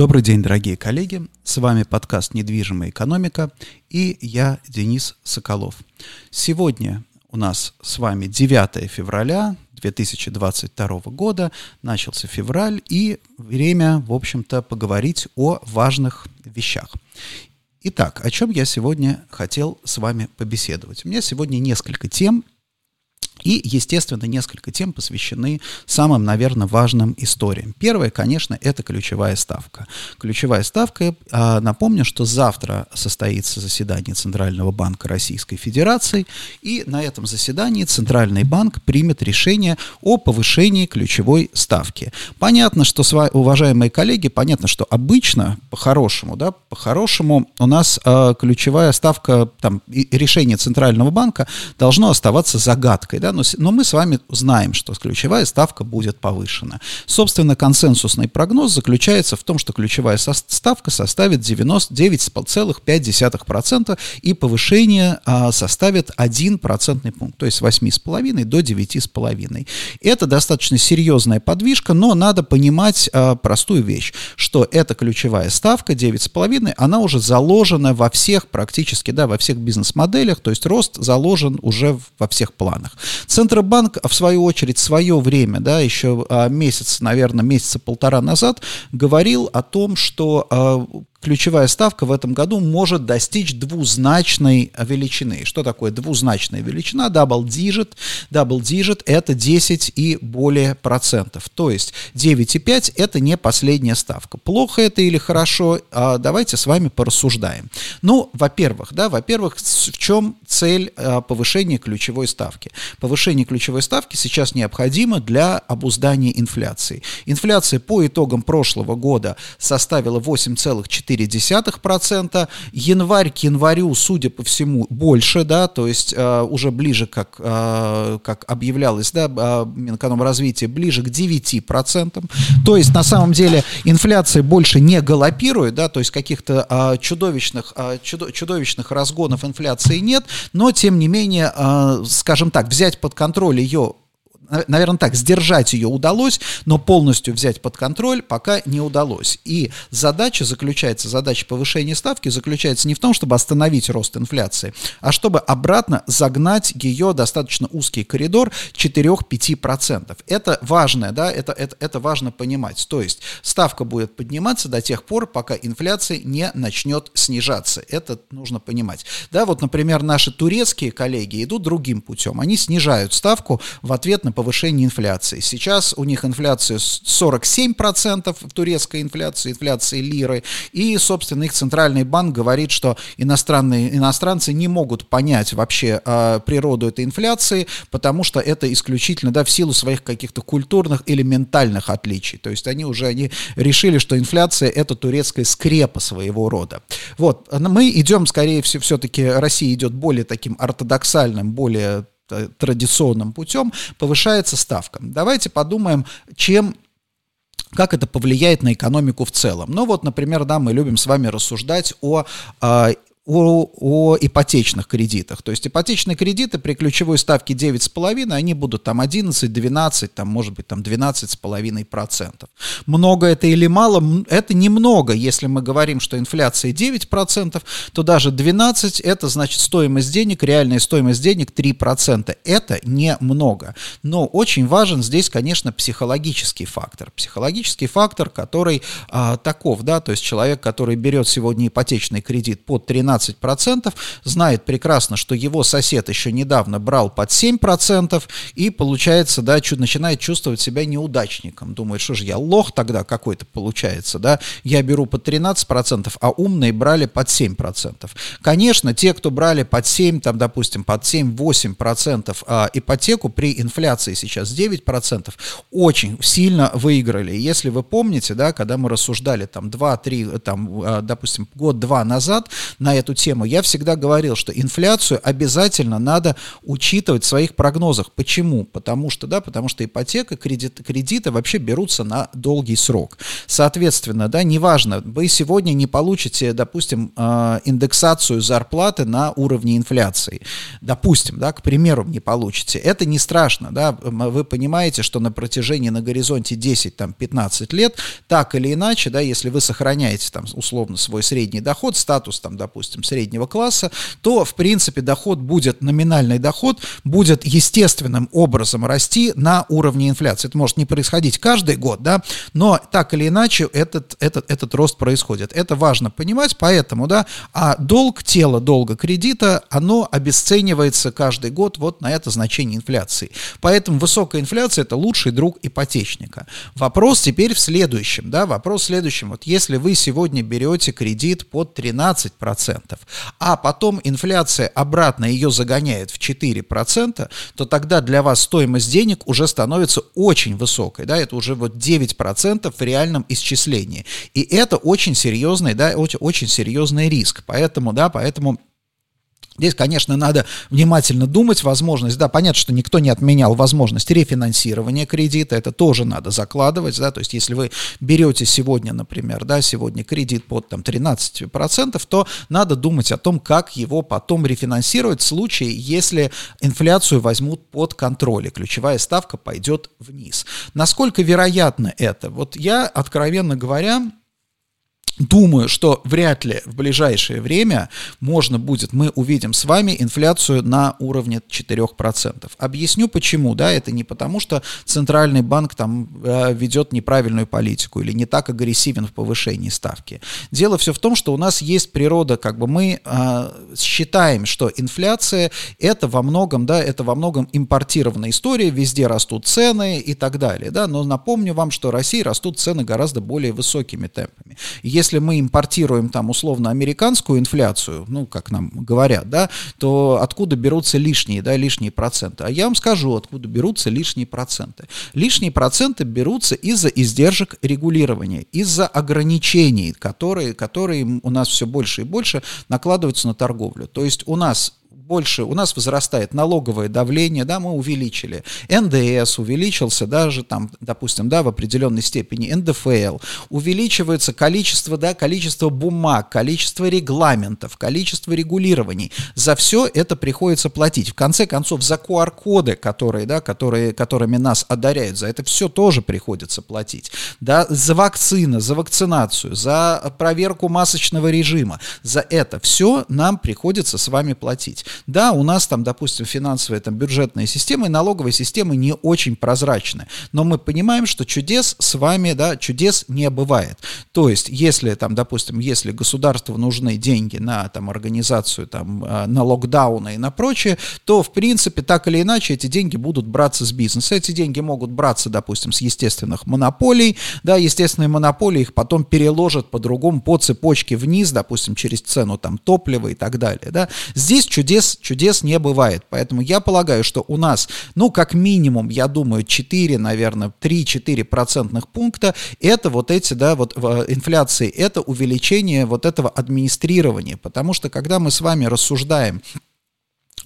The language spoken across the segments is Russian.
Добрый день, дорогие коллеги. С вами подкаст «Недвижимая экономика» и я, Денис Соколов. Сегодня у нас с вами 9 февраля 2022 года. Начался февраль и время, в общем-то, поговорить о важных вещах. Итак, о чем я сегодня хотел с вами побеседовать? У меня сегодня несколько тем, и, естественно, несколько тем посвящены самым, наверное, важным историям. Первое, конечно, это ключевая ставка. Ключевая ставка, а, напомню, что завтра состоится заседание Центрального банка Российской Федерации, и на этом заседании Центральный банк примет решение о повышении ключевой ставки. Понятно, что, уважаемые коллеги, понятно, что обычно, по-хорошему, да, по-хорошему у нас э, ключевая ставка, там, решение Центрального банка должно оставаться загадкой, да, но, но мы с вами знаем, что ключевая ставка будет повышена. Собственно, консенсусный прогноз заключается в том, что ключевая ставка составит 99,5% и повышение а, составит 1 процентный пункт, то есть с 8,5 до 9,5. Это достаточно серьезная подвижка, но надо понимать а, простую вещь, что эта ключевая ставка 9,5, она уже заложена во всех практически, да, во всех бизнес-моделях, то есть рост заложен уже во всех планах. Центробанк, в свою очередь, в свое время, да, еще а, месяц, наверное, месяца полтора назад, говорил о том, что а, ключевая ставка в этом году может достичь двузначной величины. Что такое двузначная величина? Double digit. Double digit – это 10 и более процентов. То есть 9,5 – это не последняя ставка. Плохо это или хорошо? А давайте с вами порассуждаем. Ну, во-первых, да, во-первых, в чем цель а, повышения ключевой ставки? Повышение ключевой ставки сейчас необходимо для обуздания инфляции. Инфляция по итогам прошлого года составила 8,4 0,4%. Январь к январю, судя по всему, больше, да, то есть э, уже ближе, как, э, как объявлялось, да, э, Минэкономразвития, ближе к 9%. То есть, на самом деле, инфляция больше не галопирует, да, то есть каких-то э, чудовищных, э, чудо, чудовищных разгонов инфляции нет, но, тем не менее, э, скажем так, взять под контроль ее наверное, так, сдержать ее удалось, но полностью взять под контроль пока не удалось. И задача заключается, задача повышения ставки заключается не в том, чтобы остановить рост инфляции, а чтобы обратно загнать ее достаточно узкий коридор 4-5%. Это важно, да, это, это, это важно понимать. То есть ставка будет подниматься до тех пор, пока инфляция не начнет снижаться. Это нужно понимать. Да, вот, например, наши турецкие коллеги идут другим путем. Они снижают ставку в ответ на повышение инфляции. Сейчас у них инфляция 47% в турецкой инфляции, инфляции лиры, и, собственно, их центральный банк говорит, что иностранные, иностранцы не могут понять вообще э, природу этой инфляции, потому что это исключительно, да, в силу своих каких-то культурных или ментальных отличий. То есть они уже они решили, что инфляция это турецкая скрепа своего рода. Вот, мы идем, скорее всего, все-таки Россия идет более таким ортодоксальным, более традиционным путем повышается ставка. Давайте подумаем, чем как это повлияет на экономику в целом. Ну вот, например, да, мы любим с вами рассуждать о, о о, о ипотечных кредитах. То есть ипотечные кредиты при ключевой ставке 9,5, они будут там 11, 12, там, может быть, там 12,5%. Много это или мало? Это немного. Если мы говорим, что инфляция 9%, то даже 12 это значит стоимость денег, реальная стоимость денег 3%. Это немного. Но очень важен здесь, конечно, психологический фактор. Психологический фактор, который а, таков, да, то есть человек, который берет сегодня ипотечный кредит под 13 12%, знает прекрасно, что его сосед еще недавно брал под 7%, и получается, да, чуть, начинает чувствовать себя неудачником. Думает, что же я лох тогда какой-то получается, да, я беру под 13%, а умные брали под 7%. Конечно, те, кто брали под 7, там, допустим, под 7-8% а, ипотеку при инфляции сейчас 9%, очень сильно выиграли. Если вы помните, да, когда мы рассуждали там 2-3, там, а, допустим, год-два назад на эту эту тему, я всегда говорил, что инфляцию обязательно надо учитывать в своих прогнозах. Почему? Потому что, да, потому что ипотека, кредит, кредиты вообще берутся на долгий срок. Соответственно, да, неважно, вы сегодня не получите, допустим, э, индексацию зарплаты на уровне инфляции. Допустим, да, к примеру, не получите. Это не страшно, да, вы понимаете, что на протяжении на горизонте 10-15 лет, так или иначе, да, если вы сохраняете там условно свой средний доход, статус там, допустим, среднего класса, то, в принципе, доход будет, номинальный доход будет естественным образом расти на уровне инфляции. Это может не происходить каждый год, да, но так или иначе этот, этот, этот рост происходит. Это важно понимать, поэтому, да, а долг, тело долга кредита, оно обесценивается каждый год вот на это значение инфляции. Поэтому высокая инфляция – это лучший друг ипотечника. Вопрос теперь в следующем, да, вопрос в следующем. Вот если вы сегодня берете кредит под 13%, а потом инфляция обратно ее загоняет в 4%, то тогда для вас стоимость денег уже становится очень высокой, да, это уже вот 9% в реальном исчислении. И это очень серьезный, да, очень серьезный риск. Поэтому, да, поэтому Здесь, конечно, надо внимательно думать, возможность, да, понятно, что никто не отменял возможность рефинансирования кредита, это тоже надо закладывать, да, то есть если вы берете сегодня, например, да, сегодня кредит под там 13%, то надо думать о том, как его потом рефинансировать в случае, если инфляцию возьмут под контроль, и ключевая ставка пойдет вниз. Насколько вероятно это? Вот я, откровенно говоря, Думаю, что вряд ли в ближайшее время можно будет, мы увидим с вами инфляцию на уровне 4%. Объясню почему, да, это не потому, что Центральный банк там э, ведет неправильную политику или не так агрессивен в повышении ставки. Дело все в том, что у нас есть природа, как бы мы э, считаем, что инфляция это во многом, да, это во многом импортированная история, везде растут цены и так далее, да, но напомню вам, что в России растут цены гораздо более высокими темпами. Если если мы импортируем там условно американскую инфляцию, ну, как нам говорят, да, то откуда берутся лишние, да, лишние проценты? А я вам скажу, откуда берутся лишние проценты. Лишние проценты берутся из-за издержек регулирования, из-за ограничений, которые, которые у нас все больше и больше накладываются на торговлю. То есть у нас больше, у нас возрастает налоговое давление, да, мы увеличили, НДС увеличился даже там, допустим, да, в определенной степени, НДФЛ, увеличивается количество, да, количество бумаг, количество регламентов, количество регулирований. За все это приходится платить. В конце концов, за QR-коды, которые, да, которые, которыми нас одаряют, за это все тоже приходится платить. Да, за вакцины, за вакцинацию, за проверку масочного режима, за это все нам приходится с вами платить. Да, у нас там, допустим, финансовая, там, бюджетная система и налоговая система не очень прозрачны, но мы понимаем, что чудес с вами, да, чудес не бывает. То есть, если там, допустим, если государству нужны деньги на там организацию, там, а, на локдауны и на прочее, то, в принципе, так или иначе, эти деньги будут браться с бизнеса. Эти деньги могут браться, допустим, с естественных монополий, да, естественные монополии их потом переложат по-другому по цепочке вниз, допустим, через цену там топлива и так далее, да. Здесь чудес чудес не бывает. Поэтому я полагаю, что у нас, ну, как минимум, я думаю, 4, наверное, 3-4 процентных пункта, это вот эти, да, вот инфляции, это увеличение вот этого администрирования. Потому что, когда мы с вами рассуждаем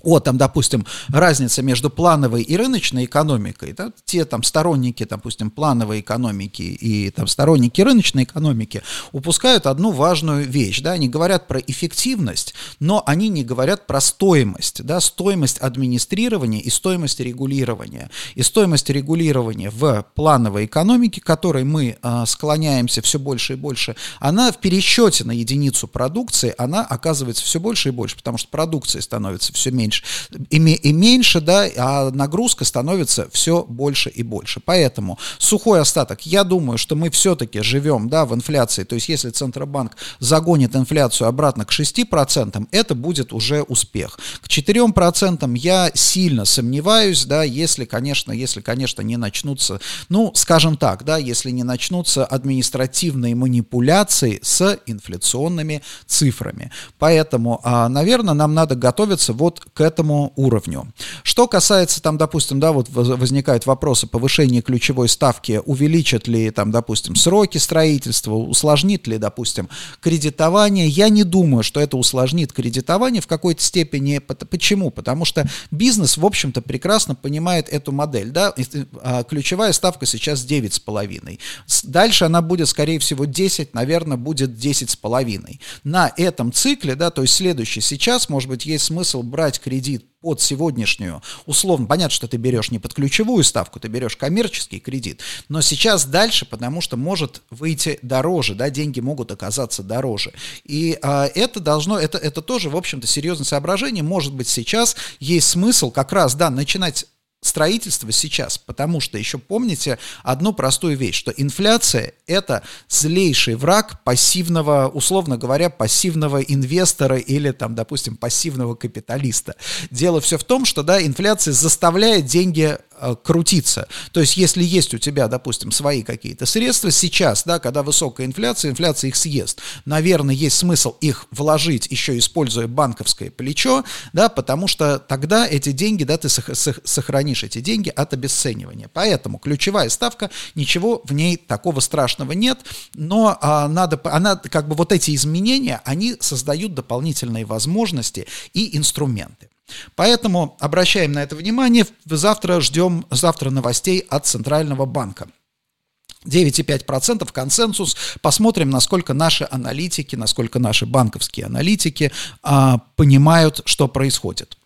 о, там, допустим, разница между плановой и рыночной экономикой, да, те там сторонники, допустим, плановой экономики и там сторонники рыночной экономики упускают одну важную вещь, да, они говорят про эффективность, но они не говорят про стоимость, да, стоимость администрирования и стоимость регулирования. И стоимость регулирования в плановой экономике, которой мы э, склоняемся все больше и больше, она в пересчете на единицу продукции, она оказывается все больше и больше, потому что продукции становится все меньше меньше, и, и меньше, да, а нагрузка становится все больше и больше. Поэтому сухой остаток, я думаю, что мы все-таки живем, да, в инфляции, то есть если Центробанк загонит инфляцию обратно к 6%, это будет уже успех. К 4% я сильно сомневаюсь, да, если, конечно, если, конечно, не начнутся, ну, скажем так, да, если не начнутся административные манипуляции с инфляционными цифрами. Поэтому, а, наверное, нам надо готовиться вот к этому уровню. Что касается, там, допустим, да, вот возникают вопросы повышения ключевой ставки, увеличат ли, там, допустим, сроки строительства, усложнит ли, допустим, кредитование, я не думаю, что это усложнит кредитование в какой-то степени. Почему? Потому что бизнес, в общем-то, прекрасно понимает эту модель, да, а, ключевая ставка сейчас 9,5. Дальше она будет, скорее всего, 10, наверное, будет 10,5. На этом цикле, да, то есть следующий сейчас, может быть, есть смысл брать кредит под сегодняшнюю, условно, понятно, что ты берешь не под ключевую ставку, ты берешь коммерческий кредит, но сейчас дальше, потому что может выйти дороже, да, деньги могут оказаться дороже. И а, это должно, это, это тоже, в общем-то, серьезное соображение. Может быть, сейчас есть смысл как раз, да, начинать строительства сейчас, потому что еще помните одну простую вещь, что инфляция – это злейший враг пассивного, условно говоря, пассивного инвестора или, там, допустим, пассивного капиталиста. Дело все в том, что, да, инфляция заставляет деньги Э, крутиться. То есть, если есть у тебя, допустим, свои какие-то средства, сейчас, да, когда высокая инфляция, инфляция их съест. Наверное, есть смысл их вложить, еще используя банковское плечо, да, потому что тогда эти деньги, да, ты сохранишь эти деньги от обесценивания. Поэтому ключевая ставка, ничего в ней такого страшного нет, но а, надо, она, как бы вот эти изменения, они создают дополнительные возможности и инструменты. Поэтому обращаем на это внимание. Завтра ждем завтра новостей от Центрального банка. 9,5% консенсус. Посмотрим, насколько наши аналитики, насколько наши банковские аналитики а, понимают, что происходит.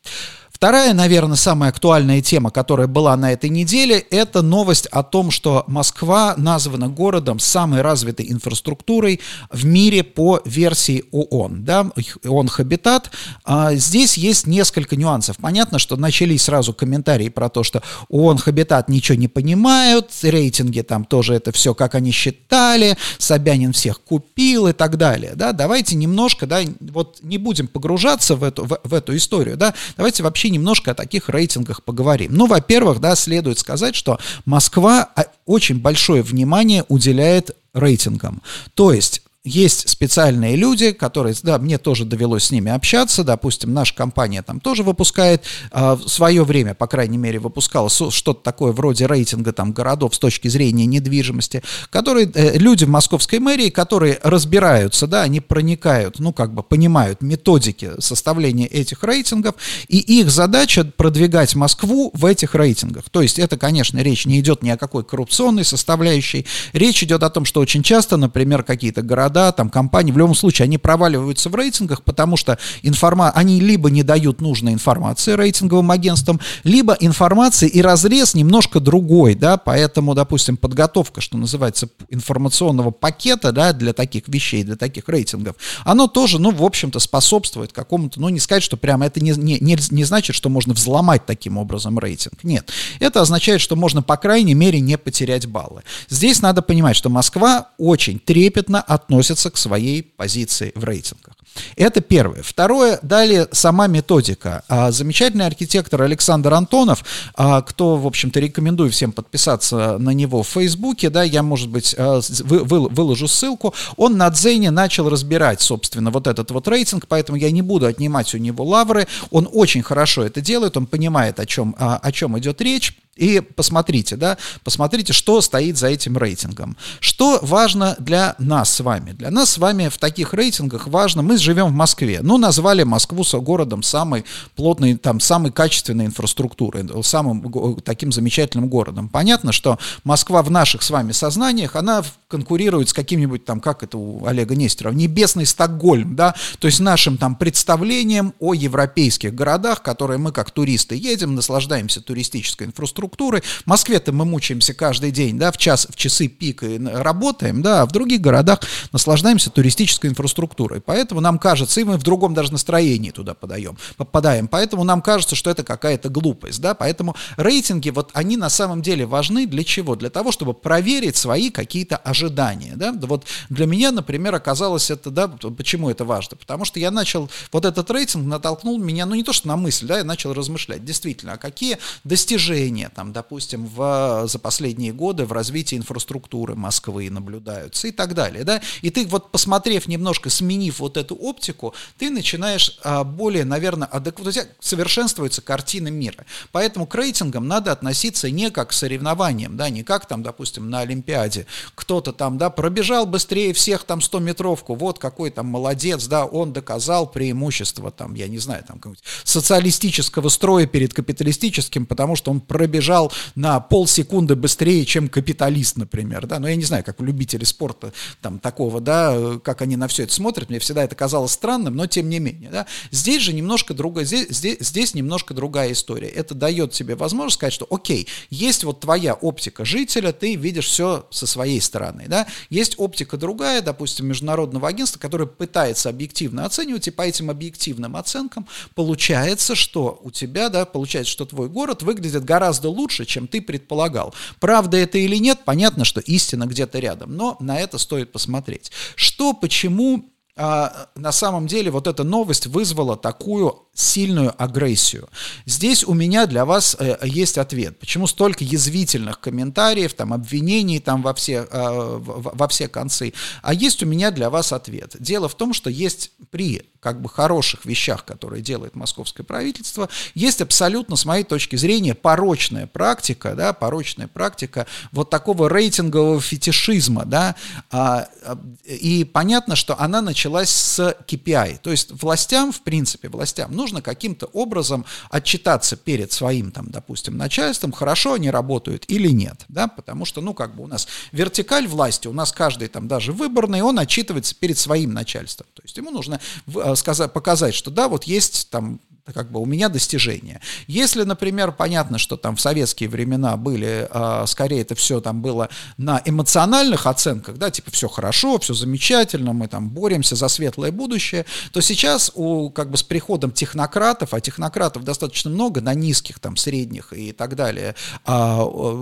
Вторая, наверное, самая актуальная тема, которая была на этой неделе, это новость о том, что Москва названа городом с самой развитой инфраструктурой в мире по версии ООН, да, ООН Хабитат. А здесь есть несколько нюансов. Понятно, что начались сразу комментарии про то, что ООН Хабитат ничего не понимают, рейтинги там тоже это все, как они считали, Собянин всех купил и так далее, да. Давайте немножко, да, вот не будем погружаться в эту, в, в эту историю, да, давайте вообще немножко о таких рейтингах поговорим. Ну, во-первых, да, следует сказать, что Москва а, очень большое внимание уделяет рейтингам. То есть есть специальные люди, которые, да, мне тоже довелось с ними общаться, допустим, наша компания там тоже выпускает, э, в свое время, по крайней мере, выпускала что-то такое вроде рейтинга там городов с точки зрения недвижимости, которые, э, люди в московской мэрии, которые разбираются, да, они проникают, ну, как бы понимают методики составления этих рейтингов, и их задача продвигать Москву в этих рейтингах. То есть это, конечно, речь не идет ни о какой коррупционной составляющей, речь идет о том, что очень часто, например, какие-то города города, там компании, в любом случае, они проваливаются в рейтингах, потому что информа... они либо не дают нужной информации рейтинговым агентствам, либо информации и разрез немножко другой, да, поэтому, допустим, подготовка, что называется, информационного пакета, да, для таких вещей, для таких рейтингов, оно тоже, ну, в общем-то, способствует какому-то, ну, не сказать, что прямо это не, не, не, не значит, что можно взломать таким образом рейтинг, нет. Это означает, что можно, по крайней мере, не потерять баллы. Здесь надо понимать, что Москва очень трепетно относится относятся к своей позиции в рейтингах. Это первое. Второе, далее сама методика. А, замечательный архитектор Александр Антонов, а, кто, в общем-то, рекомендую всем подписаться на него в Фейсбуке, да, я, может быть, а, выложу ссылку, он на Дзене начал разбирать, собственно, вот этот вот рейтинг, поэтому я не буду отнимать у него лавры, он очень хорошо это делает, он понимает, о чем, о чем идет речь, и посмотрите, да, посмотрите, что стоит за этим рейтингом. Что важно для нас с вами? Для нас с вами в таких рейтингах важно, мы живем в Москве, ну, назвали Москву городом самой плотной, там, самой качественной инфраструктуры, самым таким замечательным городом. Понятно, что Москва в наших с вами сознаниях, она конкурирует с каким-нибудь там, как это у Олега Нестерова, небесный Стокгольм, да, то есть нашим там представлением о европейских городах, которые мы как туристы едем, наслаждаемся туристической инфраструктурой, инфраструктуры. В Москве-то мы мучаемся каждый день, да, в, час, в часы пик и работаем, да, а в других городах наслаждаемся туристической инфраструктурой. Поэтому нам кажется, и мы в другом даже настроении туда подаем, попадаем. Поэтому нам кажется, что это какая-то глупость, да, поэтому рейтинги, вот они на самом деле важны для чего? Для того, чтобы проверить свои какие-то ожидания, да. Вот для меня, например, оказалось это, да, почему это важно? Потому что я начал, вот этот рейтинг натолкнул меня, ну не то что на мысль, да, я начал размышлять, действительно, а какие достижения, там, допустим, в, за последние годы в развитии инфраструктуры Москвы наблюдаются и так далее, да, и ты вот посмотрев немножко, сменив вот эту оптику, ты начинаешь а, более, наверное, адекватно, совершенствуется картина мира, поэтому к рейтингам надо относиться не как к соревнованиям, да, не как там, допустим, на Олимпиаде, кто-то там, да, пробежал быстрее всех там 100-метровку, вот какой там молодец, да, он доказал преимущество там, я не знаю, там, социалистического строя перед капиталистическим, потому что он пробежал на полсекунды быстрее, чем капиталист, например, да, но я не знаю, как любители спорта там такого, да, как они на все это смотрят, мне всегда это казалось странным, но тем не менее, да, здесь же немножко другая, здесь, здесь, здесь немножко другая история, это дает тебе возможность сказать, что окей, есть вот твоя оптика жителя, ты видишь все со своей стороны, да, есть оптика другая, допустим, международного агентства, которое пытается объективно оценивать, и по этим объективным оценкам получается, что у тебя, да, получается, что твой город выглядит гораздо лучше, чем ты предполагал. Правда это или нет, понятно, что истина где-то рядом, но на это стоит посмотреть. Что, почему на самом деле вот эта новость вызвала такую сильную агрессию. Здесь у меня для вас э, есть ответ. Почему столько язвительных комментариев, там, обвинений там во все, э, во все концы. А есть у меня для вас ответ. Дело в том, что есть при как бы хороших вещах, которые делает московское правительство, есть абсолютно, с моей точки зрения, порочная практика, да, порочная практика вот такого рейтингового фетишизма, да, а, а и понятно, что она началась с KPI, то есть властям, в принципе, властям нужно каким-то образом отчитаться перед своим, там, допустим, начальством, хорошо они работают или нет, да, потому что, ну, как бы у нас вертикаль власти, у нас каждый там даже выборный, он отчитывается перед своим начальством, то есть ему нужно Э, сказать, показать, что да, вот есть там как бы у меня достижение. Если, например, понятно, что там в советские времена были, э, скорее это все там было на эмоциональных оценках, да, типа все хорошо, все замечательно, мы там боремся за светлое будущее, то сейчас у, как бы с приходом технократов, а технократов достаточно много на низких, там, средних и так далее э,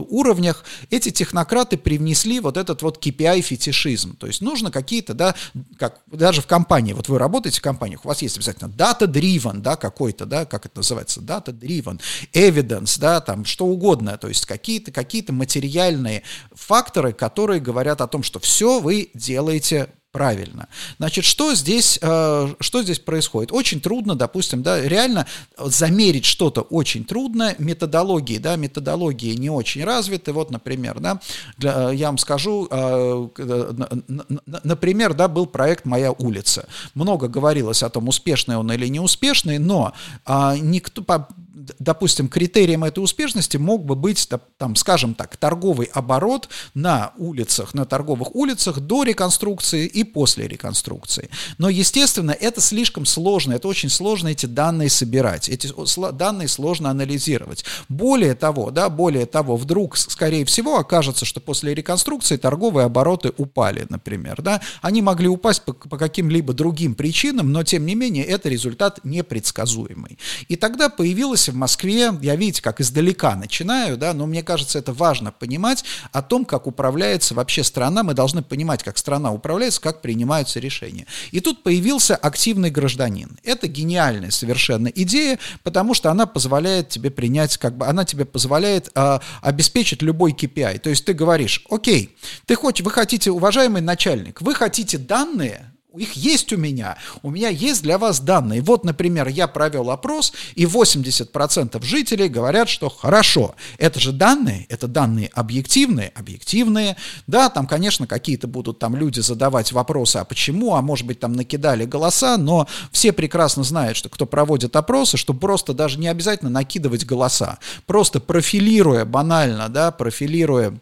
уровнях, эти технократы привнесли вот этот вот KPI-фетишизм, то есть нужно какие-то, да, как даже в компании, вот вы работаете в компаниях, у вас есть обязательно data-driven, да, какой какой-то, да, как это называется, data-driven, evidence, да, там что угодно, то есть какие-то какие материальные факторы, которые говорят о том, что все вы делаете правильно. Значит, что здесь, э, что здесь происходит? Очень трудно, допустим, да, реально замерить что-то очень трудно, методологии, да, методологии не очень развиты, вот, например, да, для, я вам скажу, э, например, да, был проект «Моя улица». Много говорилось о том, успешный он или неуспешный, но а, никто, допустим, критерием этой успешности мог бы быть, там, скажем так, торговый оборот на улицах, на торговых улицах до реконструкции и после реконструкции. Но, естественно, это слишком сложно, это очень сложно эти данные собирать, эти данные сложно анализировать. Более того, да, более того, вдруг, скорее всего, окажется, что после реконструкции торговые обороты упали, например, да, они могли упасть по, по каким-либо другим причинам, но, тем не менее, это результат непредсказуемый. И тогда появилась в Москве, я, видите, как издалека начинаю, да, но мне кажется, это важно понимать о том, как управляется вообще страна, мы должны понимать, как страна управляется, как принимаются решения. И тут появился активный гражданин. Это гениальная совершенно идея, потому что она позволяет тебе принять, как бы, она тебе позволяет э, обеспечить любой KPI. То есть ты говоришь, окей, ты хочешь, вы хотите, уважаемый начальник, вы хотите данные, их есть у меня. У меня есть для вас данные. Вот, например, я провел опрос, и 80% жителей говорят, что хорошо. Это же данные, это данные объективные, объективные. Да, там, конечно, какие-то будут там люди задавать вопросы, а почему, а может быть, там накидали голоса, но все прекрасно знают, что кто проводит опросы, что просто даже не обязательно накидывать голоса. Просто профилируя банально, да, профилируя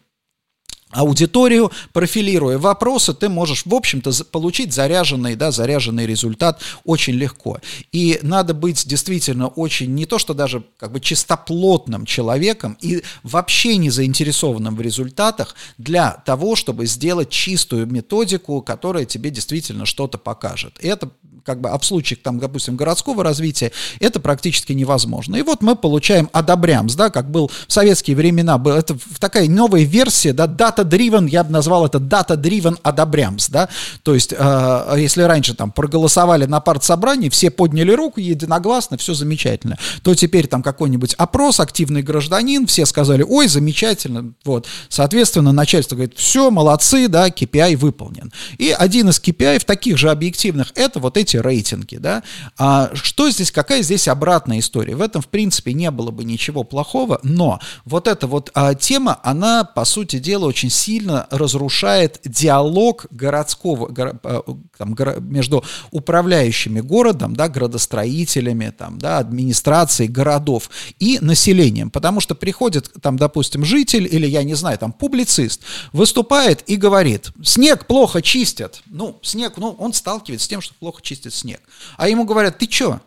аудиторию, профилируя вопросы, ты можешь, в общем-то, получить заряженный, да, заряженный результат очень легко. И надо быть действительно очень, не то что даже как бы чистоплотным человеком и вообще не заинтересованным в результатах для того, чтобы сделать чистую методику, которая тебе действительно что-то покажет. И это как бы, а в случае, там, допустим, городского развития, это практически невозможно. И вот мы получаем одобрямс, да, как был в советские времена, был, это такая новая версия, да, дата data-driven, я бы назвал это data-driven одобрямс, да, то есть э, если раньше там проголосовали на партсобрании, все подняли руку единогласно, все замечательно, то теперь там какой-нибудь опрос, активный гражданин, все сказали, ой, замечательно, вот, соответственно, начальство говорит, все, молодцы, да, KPI выполнен. И один из KPI таких же объективных, это вот эти рейтинги, да. А что здесь, какая здесь обратная история? В этом, в принципе, не было бы ничего плохого, но вот эта вот а, тема, она, по сути дела, очень сильно разрушает диалог городского, горо, а, там, горо, между управляющими городом, да, градостроителями, там, да, администрацией городов и населением, потому что приходит, там, допустим, житель или, я не знаю, там, публицист, выступает и говорит, снег плохо чистят, ну, снег, ну, он сталкивается с тем, что плохо чистит снег, а ему говорят, ты что,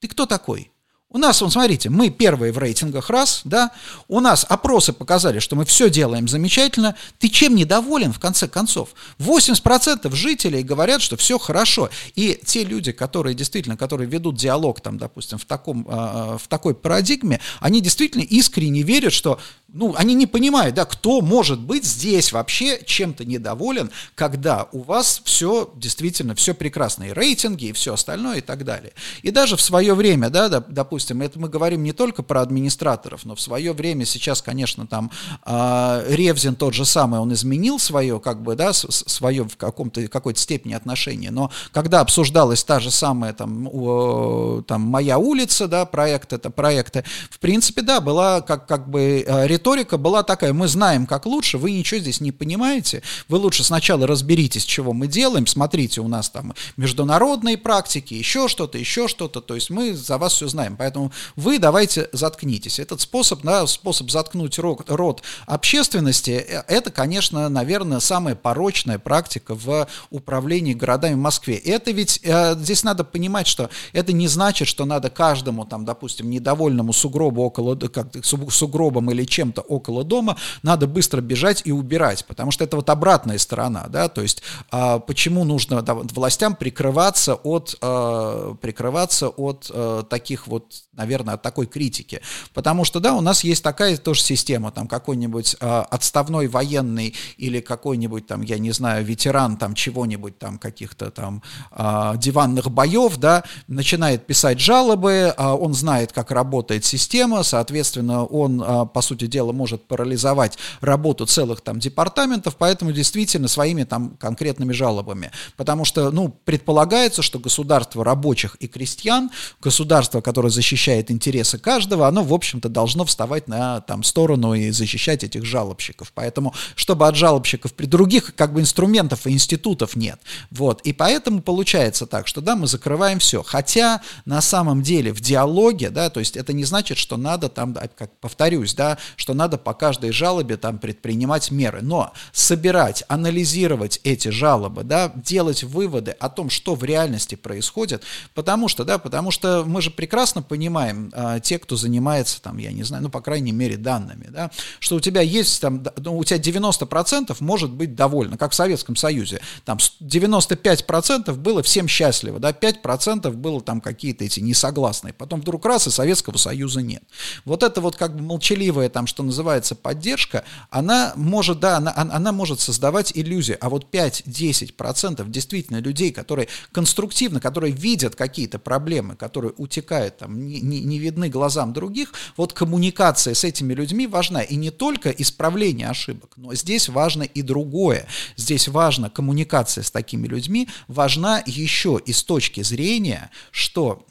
ты кто такой? У нас, вот смотрите, мы первые в рейтингах, раз, да, у нас опросы показали, что мы все делаем замечательно. Ты чем недоволен, в конце концов? 80% жителей говорят, что все хорошо. И те люди, которые действительно, которые ведут диалог, там, допустим, в, таком, э, в такой парадигме, они действительно искренне верят, что ну, они не понимают, да, кто может быть здесь вообще чем-то недоволен, когда у вас все действительно, все прекрасно, и рейтинги, и все остальное, и так далее. И даже в свое время, да, допустим, это мы говорим не только про администраторов, но в свое время сейчас, конечно, там э, Ревзин тот же самый, он изменил свое, как бы, да, свое в каком-то, какой-то степени отношение, но когда обсуждалась та же самая, там, э, там «Моя улица», да, проект, это проекты, в принципе, да, была как, как бы э, риторика была такая, мы знаем, как лучше, вы ничего здесь не понимаете, вы лучше сначала разберитесь, чего мы делаем, смотрите, у нас там международные практики, еще что-то, еще что-то, то есть мы за вас все знаем, поэтому вы давайте заткнитесь. Этот способ, да, способ заткнуть рот, рот общественности, э, это, конечно, наверное, самая порочная практика в управлении городами в Москве. Это ведь, э, здесь надо понимать, что это не значит, что надо каждому, там, допустим, недовольному сугробу около, как, сугробом или чем чем-то около дома, надо быстро бежать и убирать, потому что это вот обратная сторона, да, то есть а, почему нужно да, властям прикрываться от, а, прикрываться от а, таких вот, наверное, от такой критики, потому что, да, у нас есть такая тоже система, там какой-нибудь а, отставной военный или какой-нибудь там, я не знаю, ветеран там чего-нибудь там, каких-то там а, диванных боев, да, начинает писать жалобы, а, он знает, как работает система, соответственно, он, а, по сути дела, дело может парализовать работу целых там департаментов, поэтому действительно своими там конкретными жалобами. Потому что, ну, предполагается, что государство рабочих и крестьян, государство, которое защищает интересы каждого, оно, в общем-то, должно вставать на там сторону и защищать этих жалобщиков. Поэтому, чтобы от жалобщиков при других как бы инструментов и институтов нет. Вот. И поэтому получается так, что да, мы закрываем все. Хотя на самом деле в диалоге, да, то есть это не значит, что надо там, как повторюсь, да, что надо по каждой жалобе там предпринимать меры. Но собирать, анализировать эти жалобы, да, делать выводы о том, что в реальности происходит, потому что, да, потому что мы же прекрасно понимаем, а, те, кто занимается там, я не знаю, ну, по крайней мере, данными, да, что у тебя есть там, ну, у тебя 90% может быть довольно, как в Советском Союзе, там 95% было всем счастливо, да, 5% было там какие-то эти несогласные, потом вдруг раз и Советского Союза нет. Вот это вот как бы молчаливое там что называется поддержка, она может, да, она, она может создавать иллюзии, а вот 5-10% действительно людей, которые конструктивно, которые видят какие-то проблемы, которые утекают, там, не, не, не видны глазам других, вот коммуникация с этими людьми важна, и не только исправление ошибок, но здесь важно и другое, здесь важна коммуникация с такими людьми, важна еще и с точки зрения, что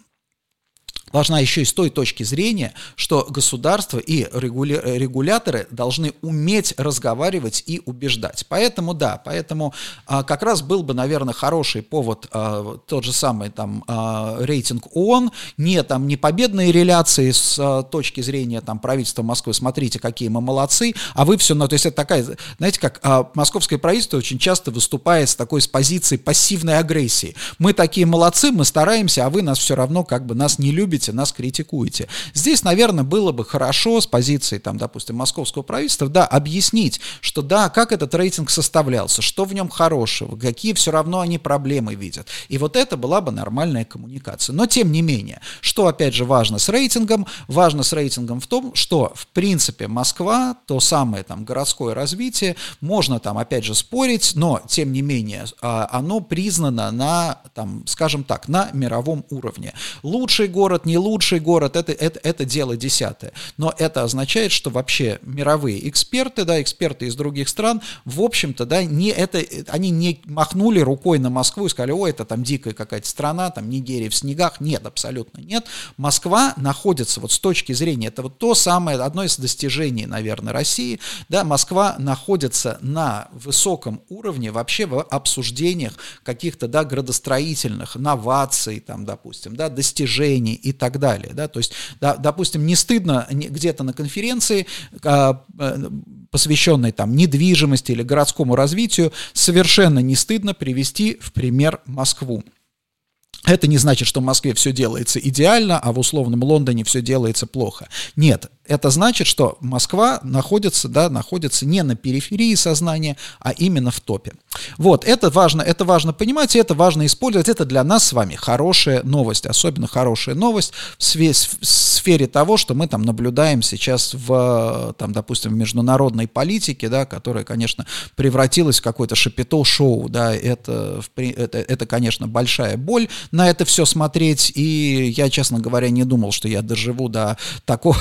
важна еще и с той точки зрения, что государство и регуля... регуляторы должны уметь разговаривать и убеждать. Поэтому да, поэтому а, как раз был бы, наверное, хороший повод а, тот же самый там а, рейтинг ООН, не там не победные реляции с а, точки зрения там правительства Москвы, смотрите, какие мы молодцы, а вы все, ну то есть это такая, знаете, как а, московское правительство очень часто выступает с такой с позиции пассивной агрессии. Мы такие молодцы, мы стараемся, а вы нас все равно как бы нас не любите любите, нас критикуете. Здесь, наверное, было бы хорошо с позиции, там, допустим, московского правительства, да, объяснить, что да, как этот рейтинг составлялся, что в нем хорошего, какие все равно они проблемы видят. И вот это была бы нормальная коммуникация. Но тем не менее, что опять же важно с рейтингом? Важно с рейтингом в том, что в принципе Москва, то самое там городское развитие, можно там опять же спорить, но тем не менее а, оно признано на, там, скажем так, на мировом уровне. Лучший город, не лучший город, это, это, это дело десятое. Но это означает, что вообще мировые эксперты, да, эксперты из других стран, в общем-то, да, не это, они не махнули рукой на Москву и сказали, ой, это там дикая какая-то страна, там Нигерия в снегах. Нет, абсолютно нет. Москва находится вот с точки зрения, это вот то самое, одно из достижений, наверное, России, да, Москва находится на высоком уровне вообще в обсуждениях каких-то, да, градостроительных новаций, там, допустим, да, достижений и так далее, да, то есть, да, допустим, не стыдно где-то на конференции, а, э, посвященной там недвижимости или городскому развитию, совершенно не стыдно привести в пример Москву. Это не значит, что в Москве все делается идеально, а в условном Лондоне все делается плохо. Нет, это значит, что Москва находится, да, находится не на периферии сознания, а именно в топе. Вот, это важно, это важно понимать, и это важно использовать. Это для нас с вами хорошая новость, особенно хорошая новость в, све- в сфере того, что мы там наблюдаем сейчас в, там, допустим, в международной политике, да, которая, конечно, превратилась в какое-то шапито-шоу, да, это, это, это, конечно, большая боль на это все смотреть, и я, честно говоря, не думал, что я доживу до такого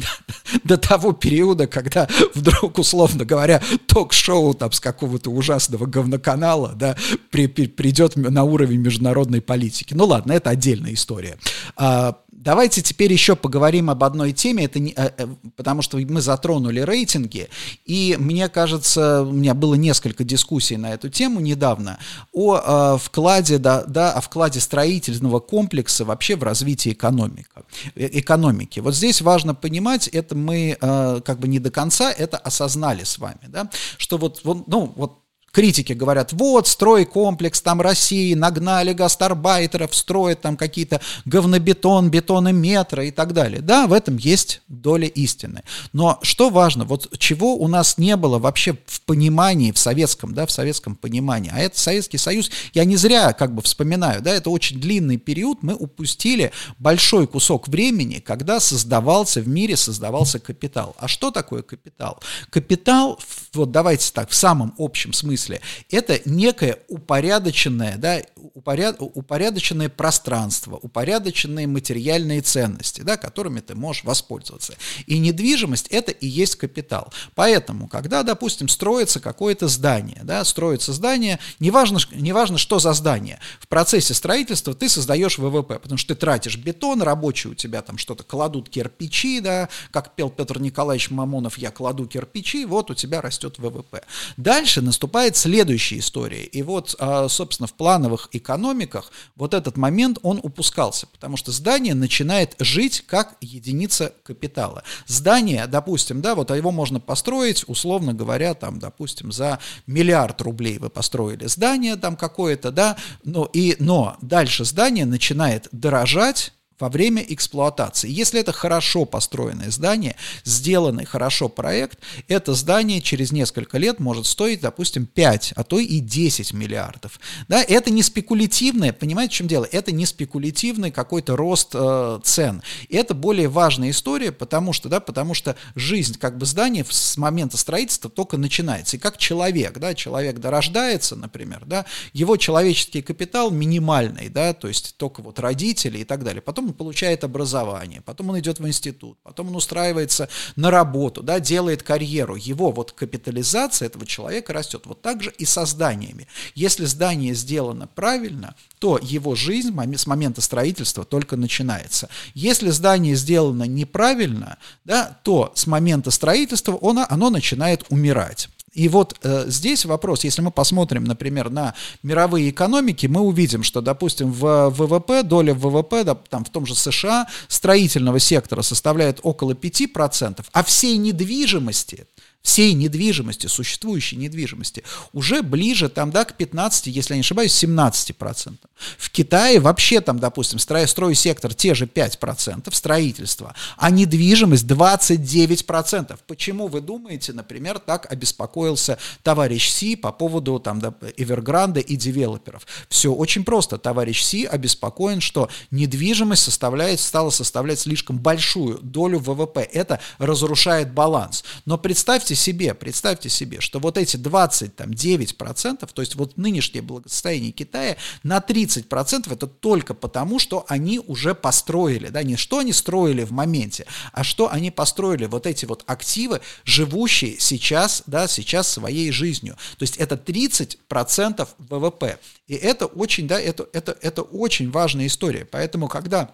до того периода, когда вдруг, условно говоря, ток-шоу там с какого-то ужасного говноканала, да, при, при, придет на уровень международной политики. Ну ладно, это отдельная история. А, Давайте теперь еще поговорим об одной теме, это не, э, э, потому что мы затронули рейтинги, и мне кажется, у меня было несколько дискуссий на эту тему недавно о э, вкладе, да, да, о вкладе строительного комплекса вообще в развитие экономики. экономики. Вот здесь важно понимать, это мы как бы не до конца это осознали с вами, да, что вот, вот ну, вот Критики говорят, вот, стройкомплекс там России, нагнали гастарбайтеров, строят там какие-то говнобетон, бетонометры и так далее. Да, в этом есть доля истины. Но что важно, вот чего у нас не было вообще в понимании, в советском, да, в советском понимании, а это Советский Союз, я не зря как бы вспоминаю, да, это очень длинный период, мы упустили большой кусок времени, когда создавался в мире, создавался капитал. А что такое капитал? Капитал, вот давайте так, в самом общем смысле, смысле. Это некое упорядоченное, да, упоряд, упорядоченное пространство, упорядоченные материальные ценности, да, которыми ты можешь воспользоваться. И недвижимость – это и есть капитал. Поэтому, когда, допустим, строится какое-то здание, да, строится здание, неважно, неважно, что за здание, в процессе строительства ты создаешь ВВП, потому что ты тратишь бетон, рабочие у тебя там что-то кладут кирпичи, да, как пел Петр Николаевич Мамонов, я кладу кирпичи, вот у тебя растет ВВП. Дальше наступает наступает следующая история. И вот, а, собственно, в плановых экономиках вот этот момент, он упускался, потому что здание начинает жить как единица капитала. Здание, допустим, да, вот его можно построить, условно говоря, там, допустим, за миллиард рублей вы построили здание там какое-то, да, но, и, но дальше здание начинает дорожать, во время эксплуатации. Если это хорошо построенное здание, сделанный хорошо проект, это здание через несколько лет может стоить, допустим, 5, а то и 10 миллиардов. Да, это не спекулятивное, понимаете, в чем дело? Это не спекулятивный какой-то рост э, цен. Это более важная история, потому что, да, потому что жизнь как бы здания с момента строительства только начинается. И как человек, да, человек дорождается, например, да, его человеческий капитал минимальный, да, то есть только вот родители и так далее. Потом получает образование, потом он идет в институт, потом он устраивается на работу, да, делает карьеру. Его вот капитализация этого человека растет. Вот так же и со зданиями. Если здание сделано правильно, то его жизнь с момента строительства только начинается. Если здание сделано неправильно, да, то с момента строительства оно, оно начинает умирать. И вот э, здесь вопрос, если мы посмотрим, например, на мировые экономики, мы увидим, что, допустим, в ВВП, доля ВВП, да, там, в том же США, строительного сектора составляет около 5%, а всей недвижимости, всей недвижимости, существующей недвижимости, уже ближе там, да, к 15, если я не ошибаюсь, 17%. В Китае вообще там, допустим, строй, сектор те же 5% строительства, а недвижимость 29%. Почему вы думаете, например, так обеспокоился товарищ Си по поводу там, да, Эвергранда и девелоперов? Все очень просто. Товарищ Си обеспокоен, что недвижимость составляет, стала составлять слишком большую долю ВВП. Это разрушает баланс. Но представьте себе, представьте себе, что вот эти 29%, то есть вот нынешнее благосостояние Китая на 30% это только потому, что они уже построили, да, не что они строили в моменте, а что они построили вот эти вот активы, живущие сейчас, да, сейчас своей жизнью. То есть это 30% ВВП. И это очень, да, это, это, это очень важная история. Поэтому, когда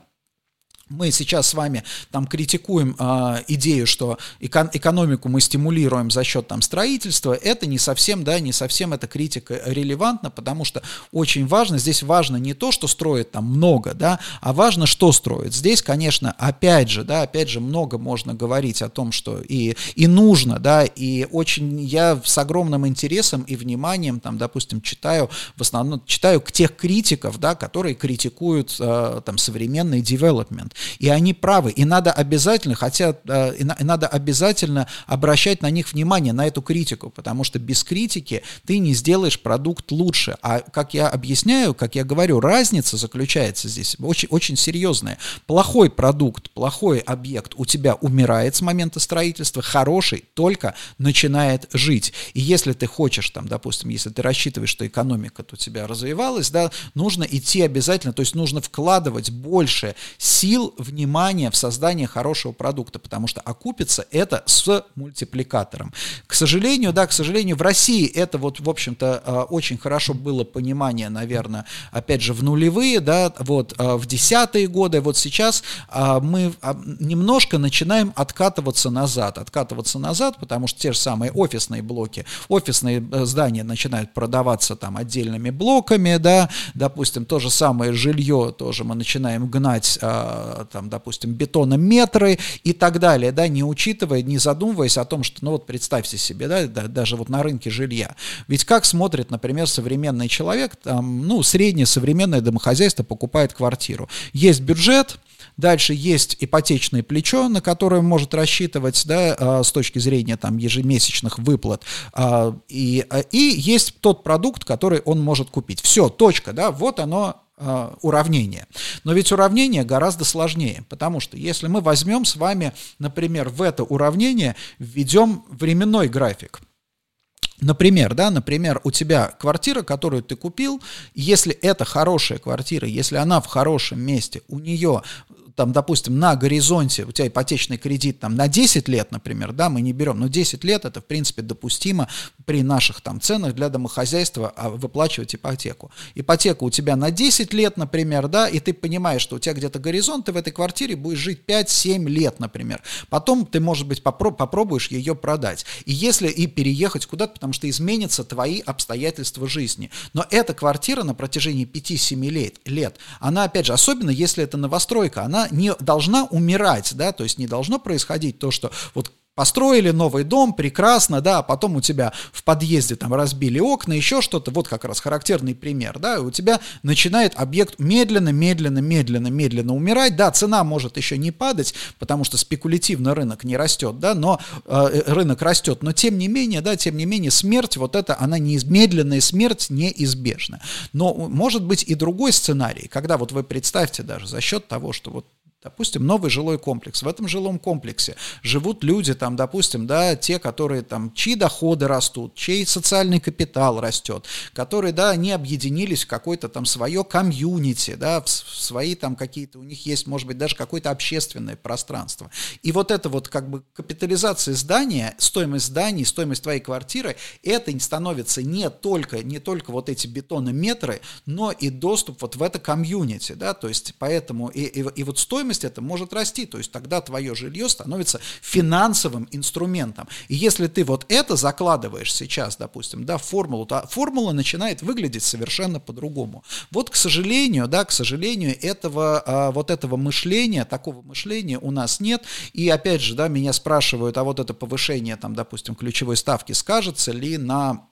мы сейчас с вами там критикуем э, идею, что эко- экономику мы стимулируем за счет там строительства, это не совсем, да, не совсем эта критика релевантна, потому что очень важно, здесь важно не то, что строит там много, да, а важно, что строит. Здесь, конечно, опять же, да, опять же, много можно говорить о том, что и, и нужно, да, и очень я с огромным интересом и вниманием, там, допустим, читаю, в основном читаю к тех критиков, да, которые критикуют э, там современный development, и они правы. И надо обязательно, хотя э, и надо обязательно обращать на них внимание, на эту критику, потому что без критики ты не сделаешь продукт лучше. А как я объясняю, как я говорю, разница заключается здесь очень, очень серьезная. Плохой продукт, плохой объект у тебя умирает с момента строительства, хороший только начинает жить. И если ты хочешь, там, допустим, если ты рассчитываешь, что экономика у тебя развивалась, да, нужно идти обязательно, то есть нужно вкладывать больше сил сил, внимания в создание хорошего продукта, потому что окупится это с мультипликатором. К сожалению, да, к сожалению, в России это вот, в общем-то, э, очень хорошо было понимание, наверное, опять же, в нулевые, да, вот, э, в десятые годы, вот сейчас э, мы немножко начинаем откатываться назад, откатываться назад, потому что те же самые офисные блоки, офисные здания начинают продаваться там отдельными блоками, да, допустим, то же самое жилье тоже мы начинаем гнать там, допустим, бетонометры и так далее, да, не учитывая, не задумываясь о том, что, ну вот представьте себе, да, да даже вот на рынке жилья. Ведь как смотрит, например, современный человек, там, ну, среднее современное домохозяйство покупает квартиру. Есть бюджет, Дальше есть ипотечное плечо, на которое может рассчитывать да, а, с точки зрения там, ежемесячных выплат. А, и, а, и есть тот продукт, который он может купить. Все, точка, да, вот оно уравнение. Но ведь уравнение гораздо сложнее, потому что если мы возьмем с вами, например, в это уравнение введем временной график, Например, да, например, у тебя квартира, которую ты купил, если это хорошая квартира, если она в хорошем месте, у нее там, допустим, на горизонте у тебя ипотечный кредит там на 10 лет, например, да, мы не берем, но 10 лет это, в принципе, допустимо при наших там ценах для домохозяйства а, выплачивать ипотеку. Ипотека у тебя на 10 лет, например, да, и ты понимаешь, что у тебя где-то горизонт, ты в этой квартире будешь жить 5-7 лет, например. Потом ты, может быть, попро- попробуешь ее продать. И если и переехать куда-то, потому что изменятся твои обстоятельства жизни. Но эта квартира на протяжении 5-7 лет, лет, она, опять же, особенно если это новостройка, она не должна умирать, да, то есть не должно происходить то, что вот Построили новый дом, прекрасно, да, а потом у тебя в подъезде там разбили окна, еще что-то, вот как раз характерный пример, да, и у тебя начинает объект медленно, медленно, медленно, медленно умирать, да, цена может еще не падать, потому что спекулятивно рынок не растет, да, но э, рынок растет, но тем не менее, да, тем не менее смерть, вот это, она не, медленная смерть неизбежна. Но может быть и другой сценарий, когда вот вы представьте даже за счет того, что вот Допустим, новый жилой комплекс. В этом жилом комплексе живут люди, там, допустим, да, те, которые там, чьи доходы растут, чей социальный капитал растет, которые, да, они объединились в какое-то там свое комьюнити, да, в свои там какие-то, у них есть, может быть, даже какое-то общественное пространство. И вот это вот как бы капитализация здания, стоимость зданий, стоимость твоей квартиры, это становится не только, не только вот эти бетонометры, но и доступ вот в это комьюнити, да, то есть поэтому и, и, и вот стоимость стоимость это может расти, то есть тогда твое жилье становится финансовым инструментом. И если ты вот это закладываешь сейчас, допустим, да, в формулу, то формула начинает выглядеть совершенно по-другому. Вот, к сожалению, да, к сожалению, этого, а, вот этого мышления, такого мышления у нас нет. И опять же, да, меня спрашивают, а вот это повышение, там, допустим, ключевой ставки скажется ли на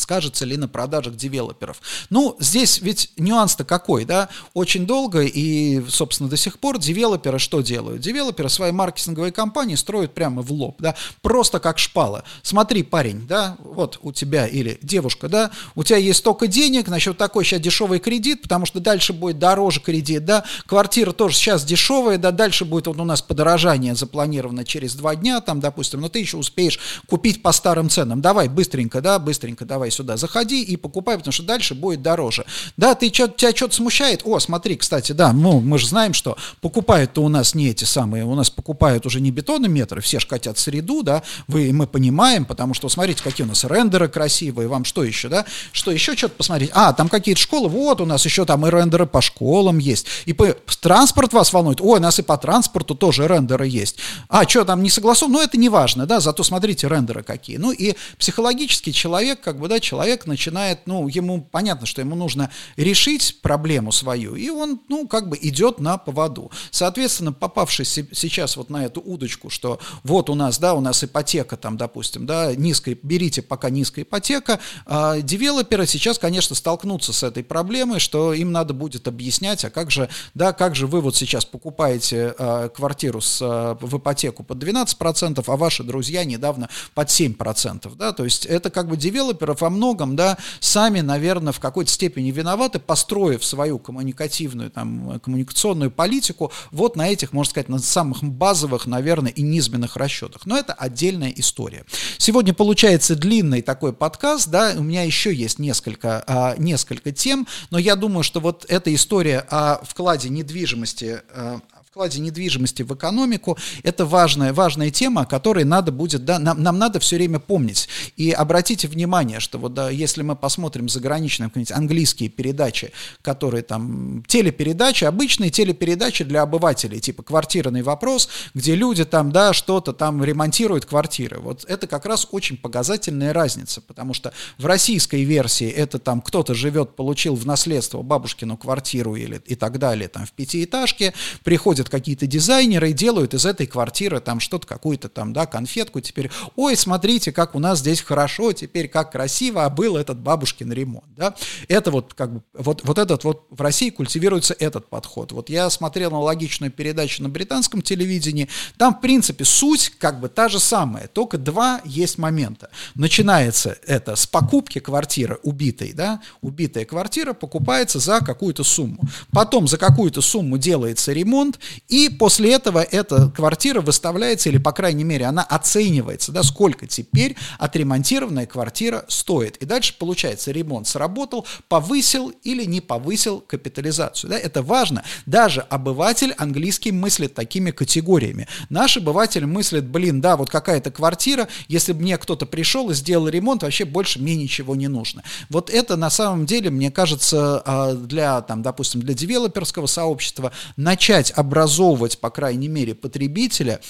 скажется ли на продажах девелоперов. Ну, здесь ведь нюанс-то какой, да? Очень долго и, собственно, до сих пор девелоперы что делают? Девелоперы свои маркетинговые компании строят прямо в лоб, да? Просто как шпала. Смотри, парень, да, вот у тебя или девушка, да, у тебя есть столько денег, значит, такой сейчас дешевый кредит, потому что дальше будет дороже кредит, да, квартира тоже сейчас дешевая, да, дальше будет вот у нас подорожание запланировано через два дня, там, допустим, но ты еще успеешь купить по старым ценам. Давай, быстренько, да, быстренько, давай давай сюда, заходи и покупай, потому что дальше будет дороже. Да, ты чё, тебя что-то смущает? О, смотри, кстати, да, ну, мы же знаем, что покупают-то у нас не эти самые, у нас покупают уже не бетонометры, все же хотят среду, да, вы, мы понимаем, потому что, смотрите, какие у нас рендеры красивые, вам что еще, да, что еще что-то посмотреть? А, там какие-то школы, вот у нас еще там и рендеры по школам есть, и по, транспорт вас волнует, ой, у нас и по транспорту тоже рендеры есть. А, что там не согласовано? Ну, это не важно, да, зато смотрите рендеры какие. Ну, и психологически человек, как бы, да, человек начинает, ну, ему понятно, что ему нужно решить проблему свою, и он, ну, как бы идет на поводу. Соответственно, попавшись сейчас вот на эту удочку, что вот у нас, да, у нас ипотека там, допустим, да, низкая, берите пока низкая ипотека, а девелоперы сейчас, конечно, столкнутся с этой проблемой, что им надо будет объяснять, а как же, да, как же вы вот сейчас покупаете а, квартиру с, а, в ипотеку под 12%, а ваши друзья недавно под 7%, да, то есть это как бы девелоперов во многом, да, сами, наверное, в какой-то степени виноваты, построив свою коммуникативную, там, коммуникационную политику вот на этих, можно сказать, на самых базовых, наверное, и низменных расчетах. Но это отдельная история. Сегодня получается длинный такой подкаст, да, у меня еще есть несколько, а, несколько тем, но я думаю, что вот эта история о вкладе недвижимости а, вкладе недвижимости в экономику, это важная, важная тема, о которой надо будет, да, нам, нам надо все время помнить. И обратите внимание, что вот да, если мы посмотрим заграничные, английские передачи, которые там, телепередачи, обычные телепередачи для обывателей, типа «Квартирный вопрос», где люди там, да, что-то там ремонтируют квартиры. Вот это как раз очень показательная разница, потому что в российской версии это там кто-то живет, получил в наследство бабушкину квартиру или и так далее, там в пятиэтажке, приходит какие-то дизайнеры и делают из этой квартиры там что-то, какую-то там, да, конфетку теперь. Ой, смотрите, как у нас здесь хорошо, теперь как красиво, а был этот бабушкин ремонт, да. Это вот как бы, вот, вот этот вот в России культивируется этот подход. Вот я смотрел аналогичную передачу на британском телевидении, там, в принципе, суть как бы та же самая, только два есть момента. Начинается это с покупки квартиры убитой, да, убитая квартира покупается за какую-то сумму. Потом за какую-то сумму делается ремонт, и после этого эта квартира выставляется, или, по крайней мере, она оценивается, да, сколько теперь отремонтированная квартира стоит. И дальше получается, ремонт сработал, повысил или не повысил капитализацию. Да, это важно. Даже обыватель английский мыслит такими категориями. Наш обыватель мыслит, блин, да, вот какая-то квартира, если бы мне кто-то пришел и сделал ремонт, вообще больше мне ничего не нужно. Вот это на самом деле, мне кажется, а, для, там, допустим, для девелоперского сообщества начать обрабатывать образовывать, по крайней мере, потребителя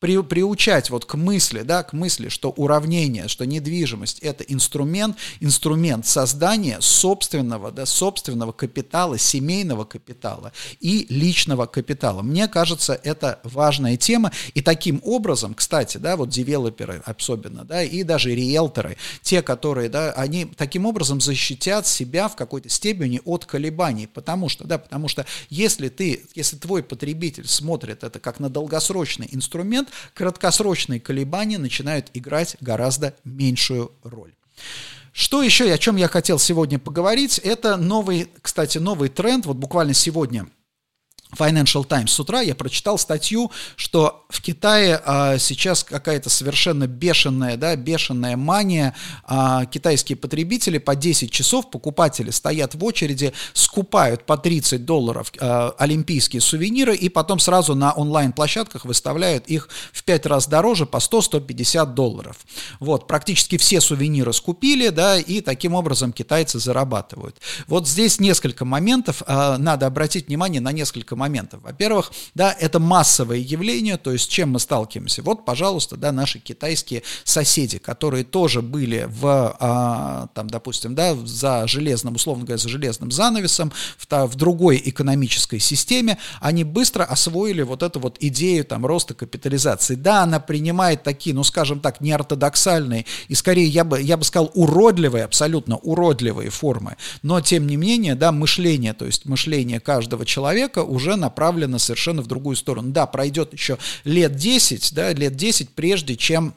при, приучать вот к мысли, да, к мысли, что уравнение, что недвижимость – это инструмент, инструмент создания собственного, да, собственного капитала, семейного капитала и личного капитала. Мне кажется, это важная тема, и таким образом, кстати, да, вот девелоперы особенно, да, и даже риэлторы, те, которые, да, они таким образом защитят себя в какой-то степени от колебаний, потому что, да, потому что если ты, если твой потребитель смотрит это как на долгосрочный инструмент, краткосрочные колебания начинают играть гораздо меньшую роль. Что еще, о чем я хотел сегодня поговорить, это новый, кстати, новый тренд, вот буквально сегодня – Financial Times с утра я прочитал статью, что в Китае а, сейчас какая-то совершенно бешеная, да, бешеная мания. А, китайские потребители по 10 часов, покупатели стоят в очереди, скупают по 30 долларов а, олимпийские сувениры и потом сразу на онлайн-площадках выставляют их в 5 раз дороже по 100-150 долларов. Вот, практически все сувениры скупили, да, и таким образом китайцы зарабатывают. Вот здесь несколько моментов, а, надо обратить внимание на несколько моментов. Во-первых, да, это массовое явление, то есть чем мы сталкиваемся? Вот, пожалуйста, да, наши китайские соседи, которые тоже были в, а, там, допустим, да, за железным, условно говоря, за железным занавесом, в, в другой экономической системе, они быстро освоили вот эту вот идею там роста капитализации. Да, она принимает такие, ну, скажем так, неортодоксальные и скорее, я бы, я бы сказал, уродливые, абсолютно уродливые формы, но, тем не менее, да, мышление, то есть мышление каждого человека уже направлено совершенно в другую сторону. Да, пройдет еще лет 10, да, лет 10, прежде чем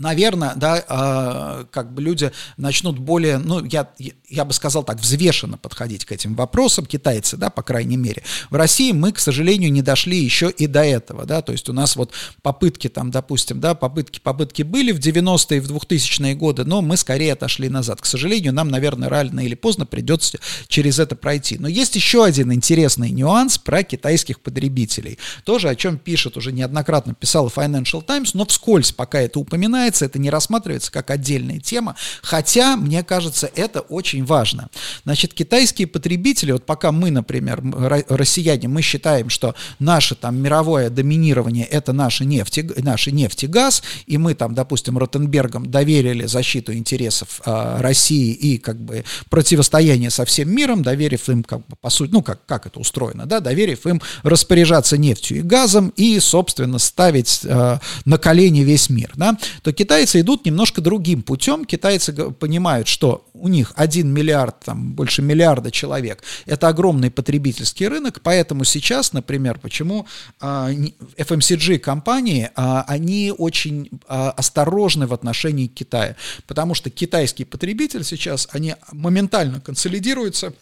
наверное, да, э, как бы люди начнут более, ну, я, я бы сказал так, взвешенно подходить к этим вопросам, китайцы, да, по крайней мере. В России мы, к сожалению, не дошли еще и до этого, да, то есть у нас вот попытки там, допустим, да, попытки, попытки были в 90-е, и в 2000-е годы, но мы скорее отошли назад. К сожалению, нам, наверное, рано или поздно придется через это пройти. Но есть еще один интересный нюанс про китайских потребителей. Тоже о чем пишет, уже неоднократно писал Financial Times, но вскользь пока это упоминает, упоминается, это не рассматривается как отдельная тема, хотя, мне кажется, это очень важно. Значит, китайские потребители, вот пока мы, например, россияне, мы считаем, что наше там мировое доминирование это наши нефть, наши нефть и газ, и мы там, допустим, Ротенбергам доверили защиту интересов э, России и как бы противостояние со всем миром, доверив им как бы по сути, ну как, как это устроено, да, доверив им распоряжаться нефтью и газом и, собственно, ставить э, на колени весь мир, да, то китайцы идут немножко другим путем. Китайцы понимают, что у них 1 миллиард, там, больше миллиарда человек, это огромный потребительский рынок, поэтому сейчас, например, почему а, FMCG-компании, а, они очень а, осторожны в отношении Китая, потому что китайский потребитель сейчас, они моментально консолидируются,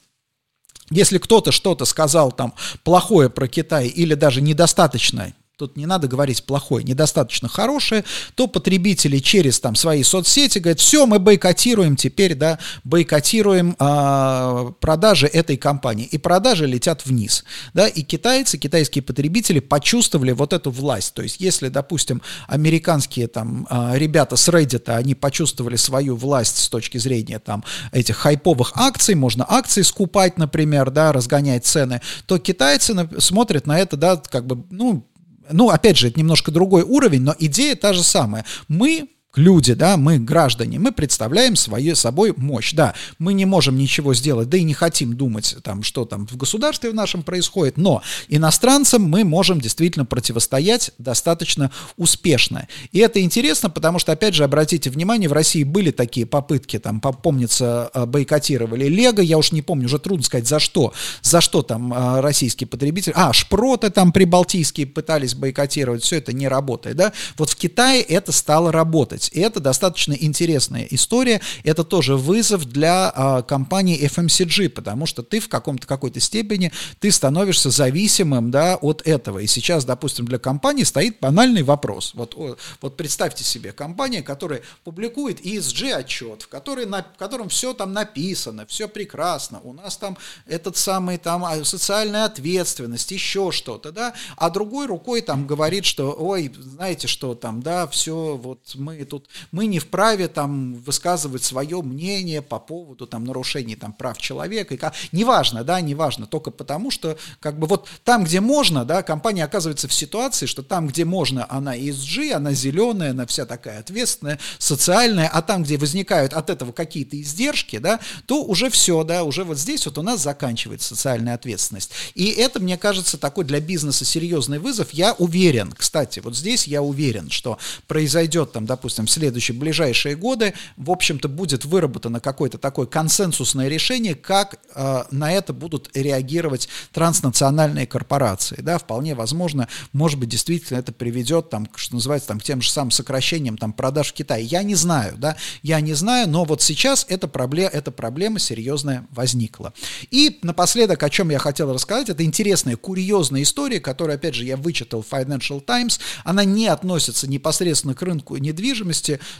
если кто-то что-то сказал там плохое про Китай или даже недостаточно тут не надо говорить плохое, недостаточно хорошее, то потребители через там свои соцсети говорят, все, мы бойкотируем теперь, да, бойкотируем э, продажи этой компании, и продажи летят вниз, да, и китайцы, китайские потребители почувствовали вот эту власть, то есть если, допустим, американские там э, ребята с Reddit, они почувствовали свою власть с точки зрения там этих хайповых акций, можно акции скупать, например, да, разгонять цены, то китайцы смотрят на это, да, как бы, ну, ну, опять же, это немножко другой уровень, но идея та же самая. Мы люди, да, мы граждане, мы представляем свою, собой мощь, да, мы не можем ничего сделать, да и не хотим думать, там, что там в государстве в нашем происходит, но иностранцам мы можем действительно противостоять достаточно успешно. И это интересно, потому что, опять же, обратите внимание, в России были такие попытки, там, помнится, э, бойкотировали Лего, я уж не помню, уже трудно сказать, за что, за что там э, российские потребители, а, шпроты там прибалтийские пытались бойкотировать, все это не работает, да, вот в Китае это стало работать, И это достаточно интересная история. Это тоже вызов для а, компании FMCG, потому что ты в каком-то какой-то степени ты становишься зависимым да, от этого. И сейчас, допустим, для компании стоит банальный вопрос. Вот, вот представьте себе компания, которая публикует ESG отчет, в, который, на, в котором все там написано, все прекрасно. У нас там этот самый там а, социальная ответственность, еще что-то, да, а другой рукой там говорит, что, ой, знаете что там, да, все, вот мы тут мы не вправе там высказывать свое мнение по поводу там нарушений там прав человека, и неважно, да, неважно, только потому что как бы вот там, где можно, да, компания оказывается в ситуации, что там, где можно, она ESG, она зеленая, она вся такая ответственная, социальная, а там, где возникают от этого какие-то издержки, да, то уже все, да, уже вот здесь вот у нас заканчивается социальная ответственность. И это, мне кажется, такой для бизнеса серьезный вызов. Я уверен, кстати, вот здесь я уверен, что произойдет там, допустим, в следующие ближайшие годы, в общем-то, будет выработано какое-то такое консенсусное решение, как э, на это будут реагировать транснациональные корпорации. Да, вполне возможно, может быть, действительно это приведет, там, что называется, там, к тем же самым сокращениям там, продаж в Китае. Я не знаю, да, я не знаю, но вот сейчас эта проблема, эта проблема серьезная возникла. И напоследок, о чем я хотел рассказать, это интересная, курьезная история, которую, опять же, я вычитал в Financial Times. Она не относится непосредственно к рынку недвижимости,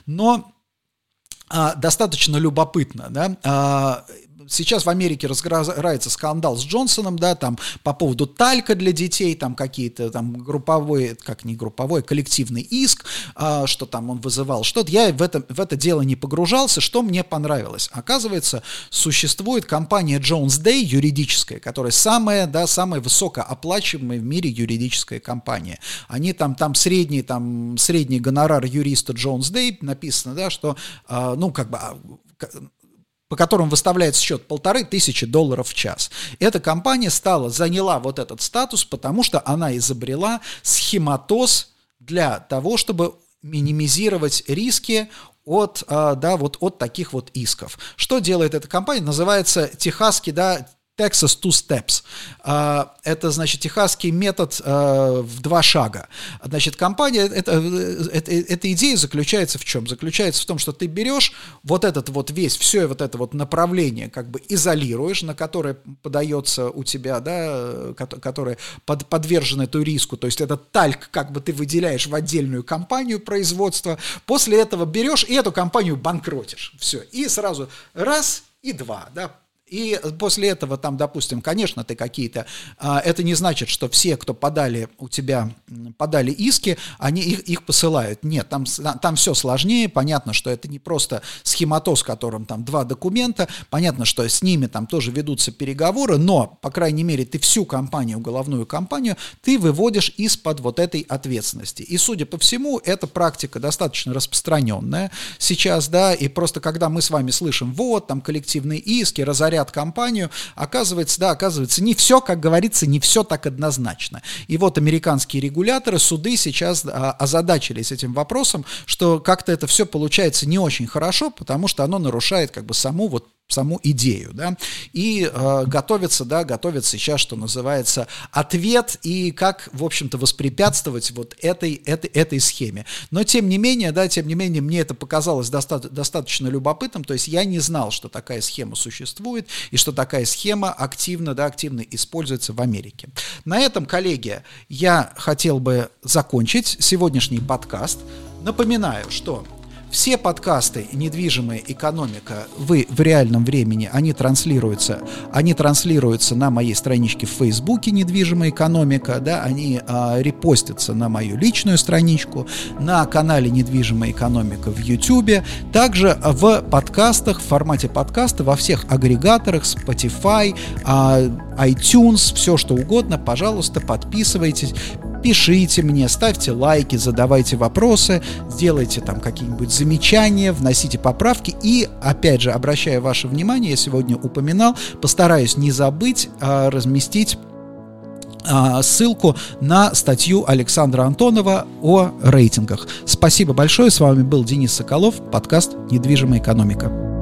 но а, достаточно любопытно. Да? А, сейчас в Америке разгорается скандал с Джонсоном, да, там по поводу талька для детей, там какие-то там групповой, как не групповой, коллективный иск, а, что там он вызывал что-то. Я в это, в это дело не погружался, что мне понравилось. Оказывается, существует компания Jones Day юридическая, которая самая, да, самая высокооплачиваемая в мире юридическая компания. Они там, там средний, там средний гонорар юриста Jones Day написано, да, что, а, ну, как бы а, по которым выставляется счет полторы тысячи долларов в час. Эта компания стала, заняла вот этот статус, потому что она изобрела схематоз для того, чтобы минимизировать риски от, а, да, вот от таких вот исков. Что делает эта компания? Называется техасский, да, Texas Two Steps. А, это, значит, техасский метод а, в два шага. Значит, компания, это, это, эта идея заключается в чем? Заключается в том, что ты берешь вот этот вот весь, все вот это вот направление как бы изолируешь, на которое подается у тебя, да, которое под, подвержено эту риску, то есть этот тальк как бы ты выделяешь в отдельную компанию производства, после этого берешь и эту компанию банкротишь. Все. И сразу раз и два, да, и после этого там, допустим, конечно, ты какие-то, а, это не значит, что все, кто подали у тебя, подали иски, они их, их посылают. Нет, там, там все сложнее, понятно, что это не просто схематоз, в котором там два документа, понятно, что с ними там тоже ведутся переговоры, но, по крайней мере, ты всю компанию, уголовную компанию, ты выводишь из-под вот этой ответственности. И, судя по всему, эта практика достаточно распространенная сейчас, да, и просто когда мы с вами слышим, вот, там коллективные иски, разоряют говорят компанию, оказывается, да, оказывается, не все, как говорится, не все так однозначно. И вот американские регуляторы, суды сейчас а, озадачились этим вопросом, что как-то это все получается не очень хорошо, потому что оно нарушает как бы саму вот саму идею, да, и э, готовится, да, готовится сейчас, что называется, ответ и как, в общем-то, воспрепятствовать вот этой, этой, этой схеме. Но, тем не менее, да, тем не менее, мне это показалось доста- достаточно любопытным, то есть я не знал, что такая схема существует и что такая схема активно, да, активно используется в Америке. На этом, коллеги, я хотел бы закончить сегодняшний подкаст. Напоминаю, что все подкасты «Недвижимая экономика» вы в реальном времени, они транслируются, они транслируются на моей страничке в Фейсбуке «Недвижимая экономика», да, они а, репостятся на мою личную страничку, на канале «Недвижимая экономика» в YouTube, также в подкастах, в формате подкаста во всех агрегаторах, Spotify, а, iTunes, все что угодно, пожалуйста, подписывайтесь, пишите мне, ставьте лайки, задавайте вопросы, сделайте там какие-нибудь замечания, вносите поправки и, опять же, обращая ваше внимание, я сегодня упоминал, постараюсь не забыть а, разместить а, ссылку на статью Александра Антонова о рейтингах. Спасибо большое, с вами был Денис Соколов, подкаст «Недвижимая экономика».